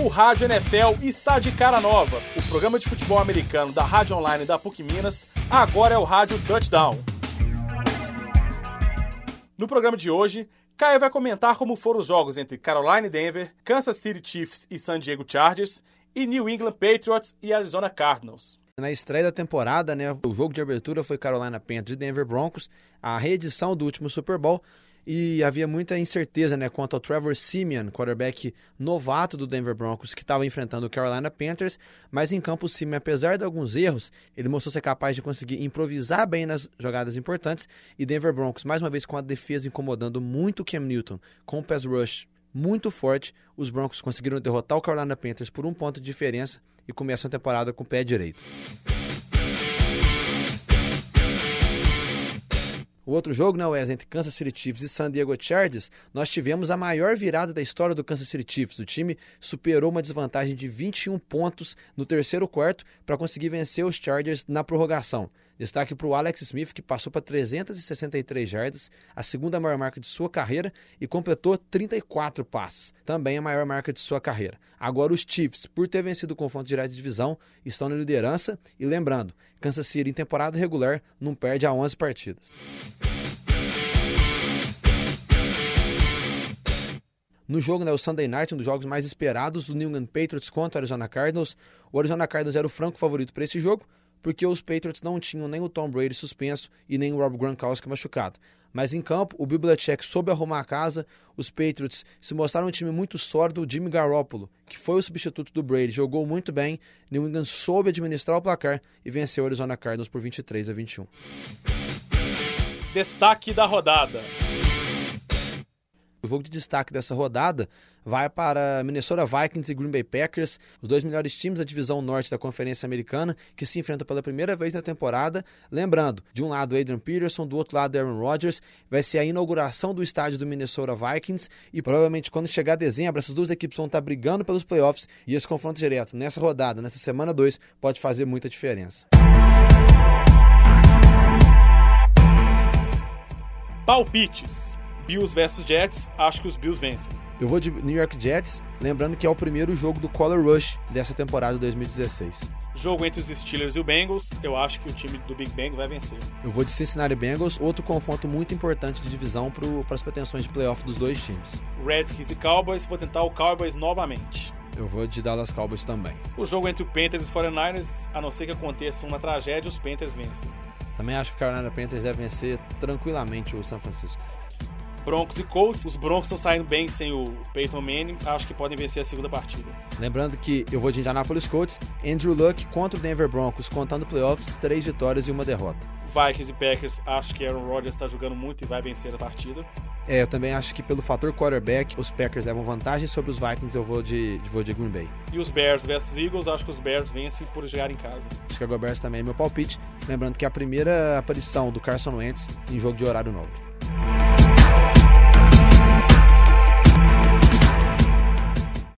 O Rádio NFL está de cara nova. O programa de futebol americano da Rádio Online da PUC Minas agora é o Rádio Touchdown. No programa de hoje, Caio vai comentar como foram os jogos entre Carolina e Denver, Kansas City Chiefs e San Diego Chargers e New England Patriots e Arizona Cardinals. Na estreia da temporada, né, o jogo de abertura foi Carolina Panthers e Denver Broncos, a reedição do último Super Bowl e havia muita incerteza né, quanto ao Trevor Simeon, quarterback novato do Denver Broncos, que estava enfrentando o Carolina Panthers, mas em campo o Simeon, apesar de alguns erros, ele mostrou ser capaz de conseguir improvisar bem nas jogadas importantes, e Denver Broncos, mais uma vez com a defesa incomodando muito o Cam Newton, com o pass rush muito forte, os Broncos conseguiram derrotar o Carolina Panthers por um ponto de diferença e começam a temporada com o pé direito. O outro jogo, né, Wes, entre Kansas City Chiefs e San Diego Chargers, nós tivemos a maior virada da história do Kansas City Chiefs. O time superou uma desvantagem de 21 pontos no terceiro quarto para conseguir vencer os Chargers na prorrogação. Destaque para o Alex Smith, que passou para 363 jardas, a segunda maior marca de sua carreira, e completou 34 passes, também a maior marca de sua carreira. Agora os Chiefs, por ter vencido o confronto direto de divisão, estão na liderança e lembrando, Kansas City em temporada regular não perde a 11 partidas. No jogo, né, o Sunday Night, um dos jogos mais esperados do New England Patriots contra o Arizona Cardinals. O Arizona Cardinals era o franco favorito para esse jogo, porque os Patriots não tinham nem o Tom Brady suspenso e nem o Rob Gronkowski machucado. Mas em campo, o Belichick soube arrumar a casa, os Patriots se mostraram um time muito sólido, o Jimmy Garoppolo, que foi o substituto do Brady, jogou muito bem, New England soube administrar o placar e venceu o Arizona Cardinals por 23 a 21. Destaque da rodada. O jogo de destaque dessa rodada vai para Minnesota Vikings e Green Bay Packers, os dois melhores times da divisão norte da Conferência Americana, que se enfrentam pela primeira vez na temporada. Lembrando, de um lado Adrian Peterson, do outro lado Aaron Rodgers. Vai ser a inauguração do estádio do Minnesota Vikings e provavelmente quando chegar dezembro, essas duas equipes vão estar brigando pelos playoffs e esse confronto direto nessa rodada, nessa semana 2, pode fazer muita diferença. Palpites. Bills versus Jets, acho que os Bills vencem. Eu vou de New York Jets, lembrando que é o primeiro jogo do Color Rush dessa temporada 2016. Jogo entre os Steelers e o Bengals, eu acho que o time do Big Bang vai vencer. Eu vou de Cincinnati Bengals, outro confronto muito importante de divisão para as pretensões de playoff dos dois times. Redskins e Cowboys, vou tentar o Cowboys novamente. Eu vou de Dallas Cowboys também. O jogo entre o Panthers e os 49ers, a não ser que aconteça uma tragédia, os Panthers vencem. Também acho que o Carolina Panthers deve vencer tranquilamente o San Francisco. Broncos e Colts. Os Broncos estão saindo bem sem o Peyton Manning. Acho que podem vencer a segunda partida. Lembrando que eu vou de Indianapolis Colts. Andrew Luck contra o Denver Broncos, contando playoffs, três vitórias e uma derrota. Vikings e Packers, acho que Aaron Rodgers está jogando muito e vai vencer a partida. É, eu também acho que pelo fator quarterback, os Packers levam vantagem sobre os Vikings, eu vou de, vou de Green Bay. E os Bears versus Eagles, acho que os Bears vencem por jogar em casa. Chicago Bears também é meu palpite, lembrando que é a primeira aparição do Carson Wentz em jogo de horário novo.